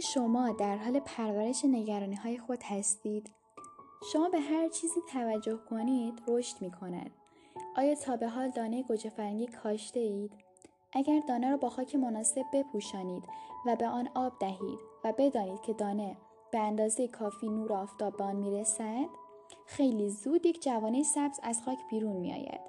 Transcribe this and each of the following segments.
شما در حال پرورش نگرانی های خود هستید؟ شما به هر چیزی توجه کنید رشد می کند. آیا تا به حال دانه گوجه فرنگی کاشته اید؟ اگر دانه را با خاک مناسب بپوشانید و به آن آب دهید و بدانید که دانه به اندازه کافی نور آفتاب به آن می‌رسد خیلی زود یک جوانه سبز از خاک بیرون می آید.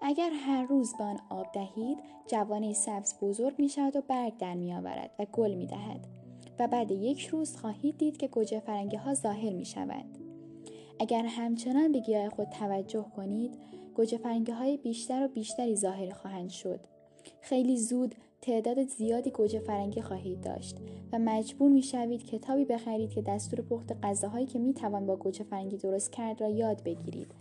اگر هر روز به آن آب دهید جوانه سبز بزرگ می شود و برگ در می آورد و گل می دهد و بعد یک روز خواهید دید که گوجه فرنگی ها ظاهر می شود. اگر همچنان به گیاه خود توجه کنید گوجه فرنگی های بیشتر و بیشتری ظاهر خواهند شد. خیلی زود تعداد زیادی گوجه فرنگی خواهید داشت و مجبور می شوید کتابی بخرید که دستور پخت غذاهایی که می توان با گوجه فرنگی درست کرد را یاد بگیرید.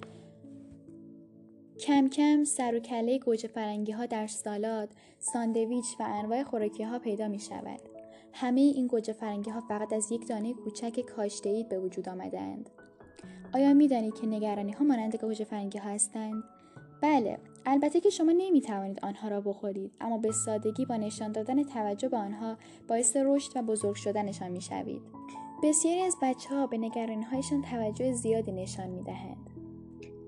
کم کم سر و کله گوجه فرنگی ها در سالاد، ساندویچ و انواع خوراکی ها پیدا می شود. همه این گوجه فرنگی ها فقط از یک دانه کوچک کاشته اید به وجود آمدند. آیا می دانید که نگرانی ها مانند گوجه فرنگی ها هستند؟ بله، البته که شما نمی توانید آنها را بخورید، اما به سادگی با نشان دادن توجه به آنها باعث رشد و بزرگ شدنشان می شوید. بسیاری از بچه ها به نگرانی هایشان توجه زیادی نشان می دهند.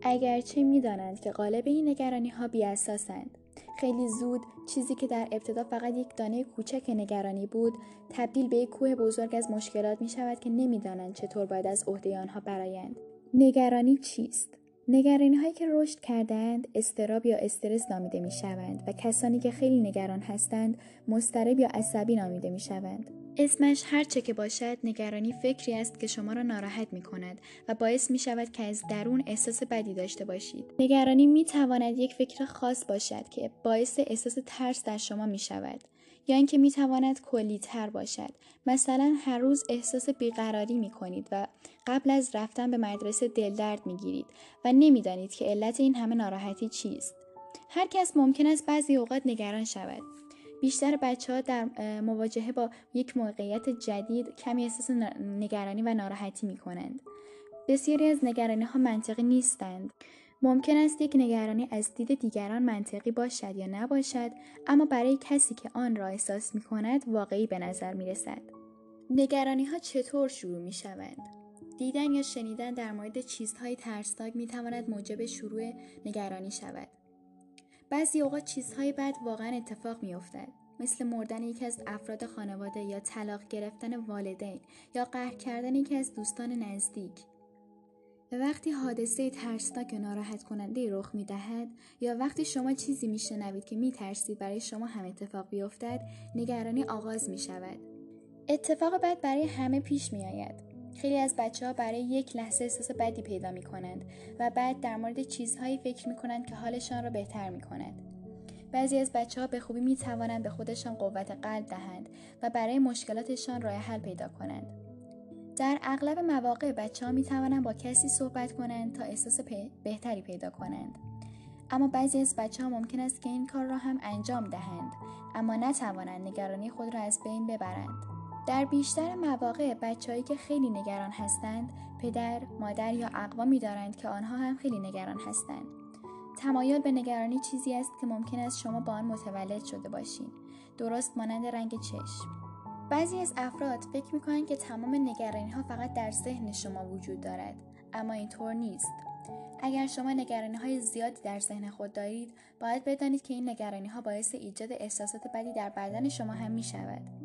اگرچه می دانند که غالب این نگرانی ها بی اساسند. خیلی زود چیزی که در ابتدا فقط یک دانه کوچک نگرانی بود تبدیل به یک کوه بزرگ از مشکلات می شود که نمی‌دانند چطور باید از عهده آنها برایند نگرانی چیست نگرانی هایی که رشد کردند استراب یا استرس نامیده می شوند و کسانی که خیلی نگران هستند مسترب یا عصبی نامیده می شوند. اسمش هر چه که باشد نگرانی فکری است که شما را ناراحت می کند و باعث می شود که از درون احساس بدی داشته باشید. نگرانی می تواند یک فکر خاص باشد که باعث احساس ترس در شما می شود. یا اینکه می تواند کلی تر باشد مثلا هر روز احساس بیقراری می کنید و قبل از رفتن به مدرسه دلدرد می گیرید و نمی‌دانید که علت این همه ناراحتی چیست هر کس ممکن است بعضی اوقات نگران شود بیشتر بچه ها در مواجهه با یک موقعیت جدید کمی احساس نگرانی و ناراحتی می کنند. بسیاری از نگرانی ها منطقی نیستند ممکن است یک نگرانی از دید دیگران منطقی باشد یا نباشد اما برای کسی که آن را احساس می کند واقعی به نظر می رسد. نگرانی ها چطور شروع می شوند؟ دیدن یا شنیدن در مورد چیزهای ترسناک می تواند موجب شروع نگرانی شود. بعضی اوقات چیزهای بد واقعا اتفاق می افتد. مثل مردن یکی از افراد خانواده یا طلاق گرفتن والدین یا قهر کردن یکی از دوستان نزدیک و وقتی حادثه ترسناک و ناراحت کننده رخ می دهد یا وقتی شما چیزی می شنوید که می ترسید برای شما هم اتفاق بیفتد نگرانی آغاز می شود. اتفاق بد برای همه پیش می آید. خیلی از بچه ها برای یک لحظه احساس بدی پیدا می کنند و بعد در مورد چیزهایی فکر می کنند که حالشان را بهتر می کند. بعضی از بچه ها به خوبی می توانند به خودشان قوت قلب دهند و برای مشکلاتشان راه حل پیدا کنند. در اغلب مواقع بچه ها می توانند با کسی صحبت کنند تا احساس بهتری پیدا کنند. اما بعضی از بچه ها ممکن است که این کار را هم انجام دهند اما نتوانند نگرانی خود را از بین ببرند. در بیشتر مواقع بچههایی که خیلی نگران هستند پدر، مادر یا اقوامی دارند که آنها هم خیلی نگران هستند. تمایل به نگرانی چیزی است که ممکن است شما با آن متولد شده باشید. درست مانند رنگ چشم. بعضی از افراد فکر می‌کنند که تمام نگرانی ها فقط در ذهن شما وجود دارد اما اینطور نیست اگر شما نگرانی های زیادی در ذهن خود دارید باید بدانید که این نگرانی ها باعث ایجاد احساسات بدی در بدن شما هم می شود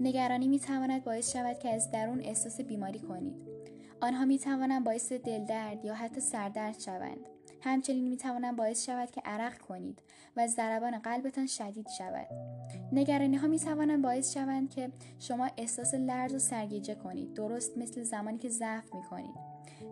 نگرانی می تواند باعث شود که از درون احساس بیماری کنید آنها می توانند باعث دلدرد یا حتی سردرد شوند همچنین می توانند باعث شود که عرق کنید و ضربان قلبتان شدید شود. نگرانی ها می توانند باعث شوند که شما احساس لرز و سرگیجه کنید درست مثل زمانی که ضعف می کنید.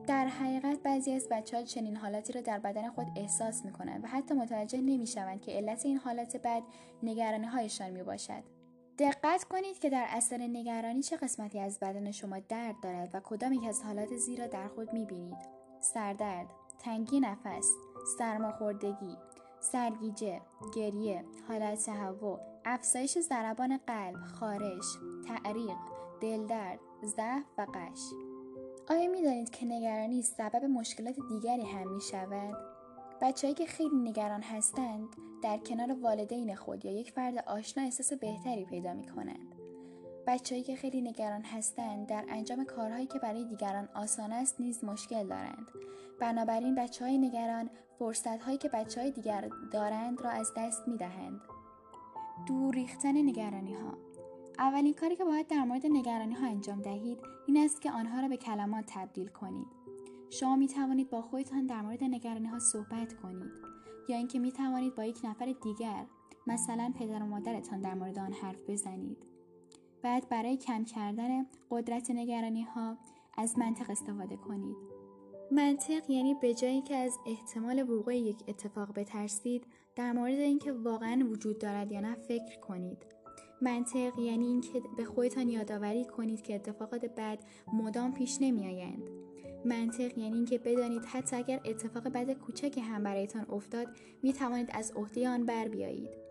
در حقیقت بعضی از بچه ها چنین حالاتی را در بدن خود احساس می کنند و حتی متوجه نمی شوند که علت این حالت بد نگرانی هایشان می باشد. دقت کنید که در اثر نگرانی چه قسمتی از بدن شما درد دارد و کدام یک از حالات زیرا در خود می بینید. سردرد، تنگی نفس، سرماخوردگی، سرگیجه، گریه، حالت تهوع، افزایش ضربان قلب، خارش، تعریق، دلدرد، ضعف و قش. آیا می‌دانید که نگرانی سبب مشکلات دیگری هم می شود؟ بچههایی که خیلی نگران هستند در کنار والدین خود یا یک فرد آشنا احساس بهتری پیدا می کنند. بچههایی که خیلی نگران هستند در انجام کارهایی که برای دیگران آسان است نیز مشکل دارند بنابراین بچه های نگران فرصت هایی که بچه های دیگر دارند را از دست می دهند. دور ریختن نگرانی ها اولین کاری که باید در مورد نگرانی ها انجام دهید این است که آنها را به کلمات تبدیل کنید. شما می توانید با خودتان در مورد نگرانی ها صحبت کنید یا اینکه می توانید با یک نفر دیگر مثلا پدر و مادرتان در مورد آن حرف بزنید. بعد برای کم کردن قدرت نگرانی ها از منطق استفاده کنید. منطق یعنی به جایی که از احتمال وقوع یک اتفاق بترسید در مورد اینکه واقعا وجود دارد یا نه فکر کنید. منطق یعنی اینکه به خودتان یادآوری کنید که اتفاقات بد مدام پیش نمیآیند. منطق یعنی اینکه بدانید حتی اگر اتفاق بد کوچکی هم برایتان افتاد می توانید از عهده آن بر بیایید.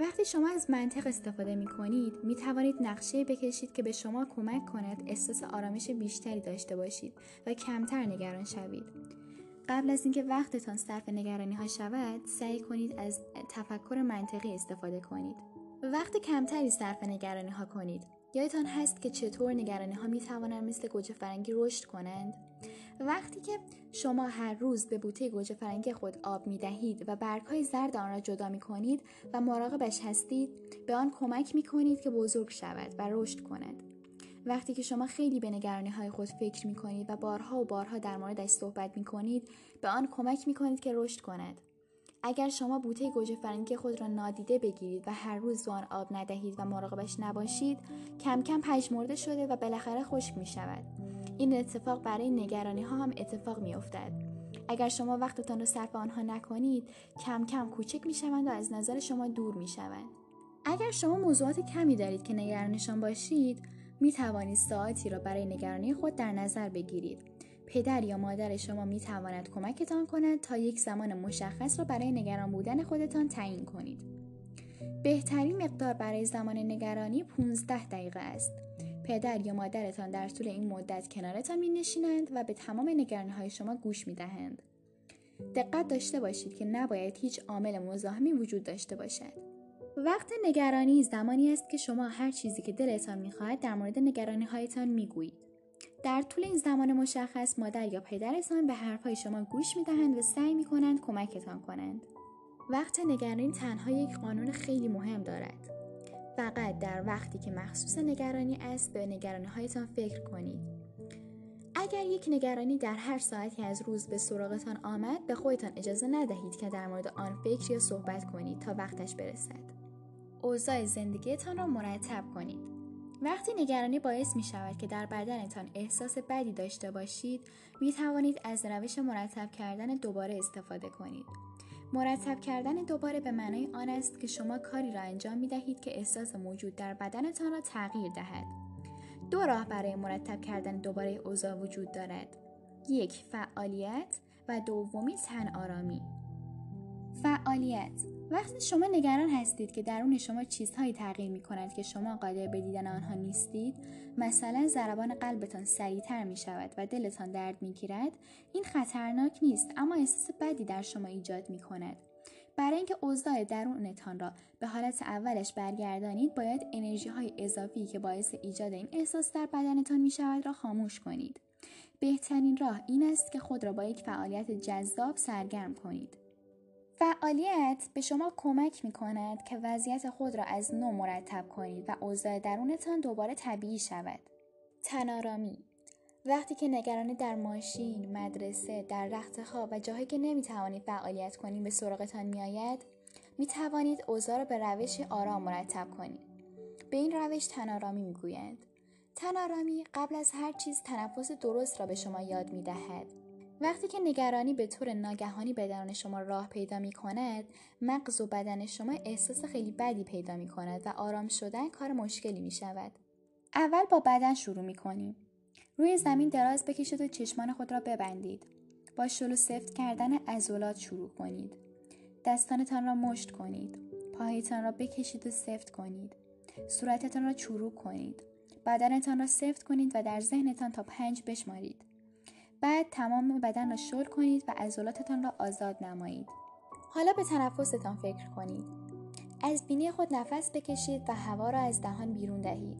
وقتی شما از منطق استفاده می کنید می توانید نقشه بکشید که به شما کمک کند احساس آرامش بیشتری داشته باشید و کمتر نگران شوید. قبل از اینکه وقتتان صرف نگرانی ها شود سعی کنید از تفکر منطقی استفاده کنید. وقت کمتری صرف نگرانی ها کنید. یادتان هست که چطور نگرانی ها می توانند مثل گوجه فرنگی رشد کنند؟ وقتی که شما هر روز به بوته گوجه فرنگی خود آب می دهید و برگ های زرد آن را جدا می کنید و مراقبش هستید به آن کمک می کنید که بزرگ شود و رشد کند. وقتی که شما خیلی به نگرانی های خود فکر می کنید و بارها و بارها در موردش صحبت می کنید به آن کمک می کنید که رشد کند. اگر شما بوته گوجه فرنگی خود را نادیده بگیرید و هر روز آن آب ندهید و مراقبش نباشید کم کم پژمرده شده و بالاخره خشک می شود. این اتفاق برای نگرانی ها هم اتفاق می افتد. اگر شما وقتتان را صرف آنها نکنید کم کم کوچک می شوند و از نظر شما دور می شوند. اگر شما موضوعات کمی دارید که نگرانشان باشید می توانید ساعتی را برای نگرانی خود در نظر بگیرید. پدر یا مادر شما می تواند کمکتان کند تا یک زمان مشخص را برای نگران بودن خودتان تعیین کنید. بهترین مقدار برای زمان نگرانی 15 دقیقه است. پدر یا مادرتان در طول این مدت کنارتان می نشینند و به تمام نگرانی های شما گوش می دهند. دقت داشته باشید که نباید هیچ عامل مزاحمی وجود داشته باشد. وقت نگرانی زمانی است که شما هر چیزی که دلتان می‌خواهد در مورد نگرانی هایتان می‌گویید. در طول این زمان مشخص مادر یا پدرتان به حرفهای شما گوش می دهند و سعی می کنند کمکتان کنند. وقت نگرانی تنها یک قانون خیلی مهم دارد. فقط در وقتی که مخصوص نگرانی است به نگرانی هایتان فکر کنید. اگر یک نگرانی در هر ساعتی از روز به سراغتان آمد به خودتان اجازه ندهید که در مورد آن فکر یا صحبت کنید تا وقتش برسد. اوضاع زندگیتان را مرتب کنید. وقتی نگرانی باعث می شود که در بدنتان احساس بدی داشته باشید می توانید از روش مرتب کردن دوباره استفاده کنید. مرتب کردن دوباره به معنای آن است که شما کاری را انجام می دهید که احساس موجود در بدنتان را تغییر دهد. دو راه برای مرتب کردن دوباره اوضاع وجود دارد. یک فعالیت و دومی تن آرامی. فعالیت وقتی شما نگران هستید که درون شما چیزهایی تغییر می کند که شما قادر به دیدن آنها نیستید مثلا ضربان قلبتان سریعتر می شود و دلتان درد می گیرد این خطرناک نیست اما احساس بدی در شما ایجاد می کند برای اینکه اوضاع درونتان را به حالت اولش برگردانید باید انرژی های اضافی که باعث ایجاد این احساس در بدنتان می شود را خاموش کنید. بهترین راه این است که خود را با یک فعالیت جذاب سرگرم کنید. فعالیت به شما کمک می کند که وضعیت خود را از نو مرتب کنید و اوضاع درونتان دوباره طبیعی شود. تنارامی وقتی که نگرانی در ماشین، مدرسه، در رخت خواب و جاهایی که نمی توانید فعالیت کنید به سراغتان می آید، می توانید اوضاع را به روش آرام مرتب کنید. به این روش تنارامی می گویند. تنارامی قبل از هر چیز تنفس درست را به شما یاد می دهد. وقتی که نگرانی به طور ناگهانی به درون شما راه پیدا می کند مغز و بدن شما احساس خیلی بدی پیدا می کند و آرام شدن کار مشکلی می شود. اول با بدن شروع می کنیم. روی زمین دراز بکشید و چشمان خود را ببندید. با شلو سفت کردن عضلات شروع کنید. دستانتان را مشت کنید. پاهایتان را بکشید و سفت کنید. صورتتان را چروک کنید. بدنتان را سفت کنید و در ذهنتان تا پنج بشمارید. بعد تمام بدن را شل کنید و عضلاتتان را آزاد نمایید. حالا به تنفستان فکر کنید. از بینی خود نفس بکشید و هوا را از دهان بیرون دهید.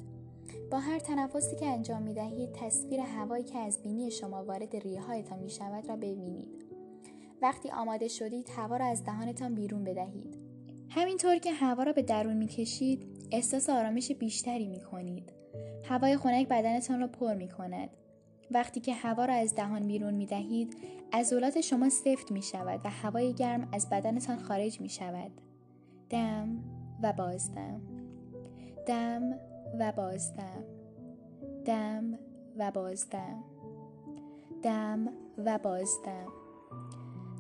با هر تنفسی که انجام می دهید تصویر هوایی که از بینی شما وارد ریه هایتان می شود را ببینید. وقتی آماده شدید هوا را از دهانتان بیرون بدهید. همینطور که هوا را به درون می کشید احساس آرامش بیشتری می کنید. هوای خنک بدنتان را پر می کند. وقتی که هوا را از دهان بیرون می دهید عضلات شما سفت می شود و هوای گرم از بدنتان خارج می شود. دم و بازدم. دم و بازدم. دم و بازدم. دم و بازدم.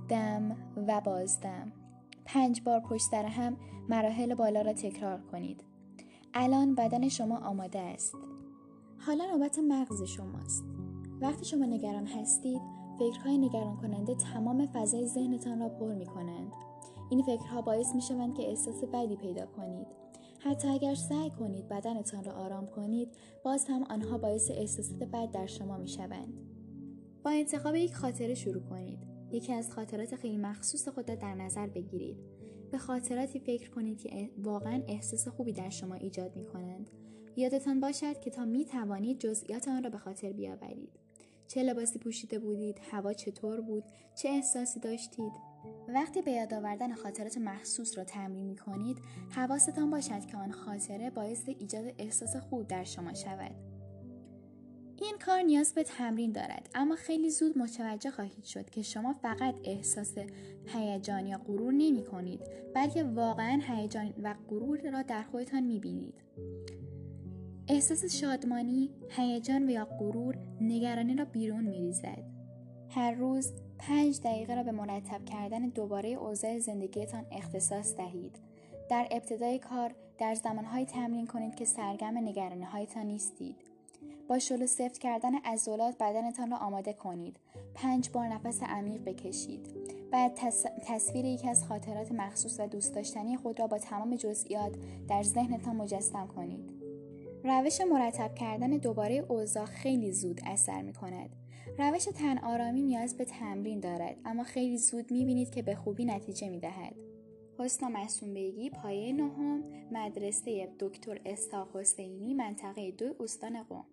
دم و بازدم. پنج بار پشت سر هم مراحل بالا را تکرار کنید. الان بدن شما آماده است. حالا نوبت مغز شماست. وقتی شما نگران هستید فکرهای نگران کننده تمام فضای ذهنتان را پر می کنند این فکرها باعث می شوند که احساس بدی پیدا کنید حتی اگر سعی کنید بدنتان را آرام کنید باز هم آنها باعث احساسات بد در شما می شوند. با انتخاب یک خاطره شروع کنید. یکی از خاطرات خیلی مخصوص خود را در نظر بگیرید. به خاطراتی فکر کنید که واقعا احساس خوبی در شما ایجاد می کنند. یادتان باشد که تا می توانید جزئیات آن را به خاطر بیاورید. چه لباسی پوشیده بودید؟ هوا چطور بود؟ چه احساسی داشتید؟ وقتی به یاد آوردن خاطرات مخصوص را تمرین می کنید حواستان باشد که آن خاطره باعث ایجاد احساس خوب در شما شود این کار نیاز به تمرین دارد اما خیلی زود متوجه خواهید شد که شما فقط احساس هیجان یا غرور نمی کنید بلکه واقعا هیجان و غرور را در خودتان می بینید. احساس شادمانی، هیجان و یا غرور نگرانی را بیرون می ریزد. هر روز پنج دقیقه را به مرتب کردن دوباره اوضاع زندگیتان اختصاص دهید. در ابتدای کار در زمانهایی تمرین کنید که سرگم نگرانی هایتان نیستید. با شلو سفت کردن عضلات بدنتان را آماده کنید. پنج بار نفس عمیق بکشید. بعد تصویر یکی از خاطرات مخصوص و دوست داشتنی خود را با تمام جزئیات در ذهنتان مجسم کنید. روش مرتب کردن دوباره اوضاع خیلی زود اثر می کند. روش تن آرامی نیاز به تمرین دارد اما خیلی زود می‌بینید که به خوبی نتیجه می‌دهد. حسنا مسئول بیگی پایه نهم مدرسه دکتر اسحاق حسینی منطقه دو استان قم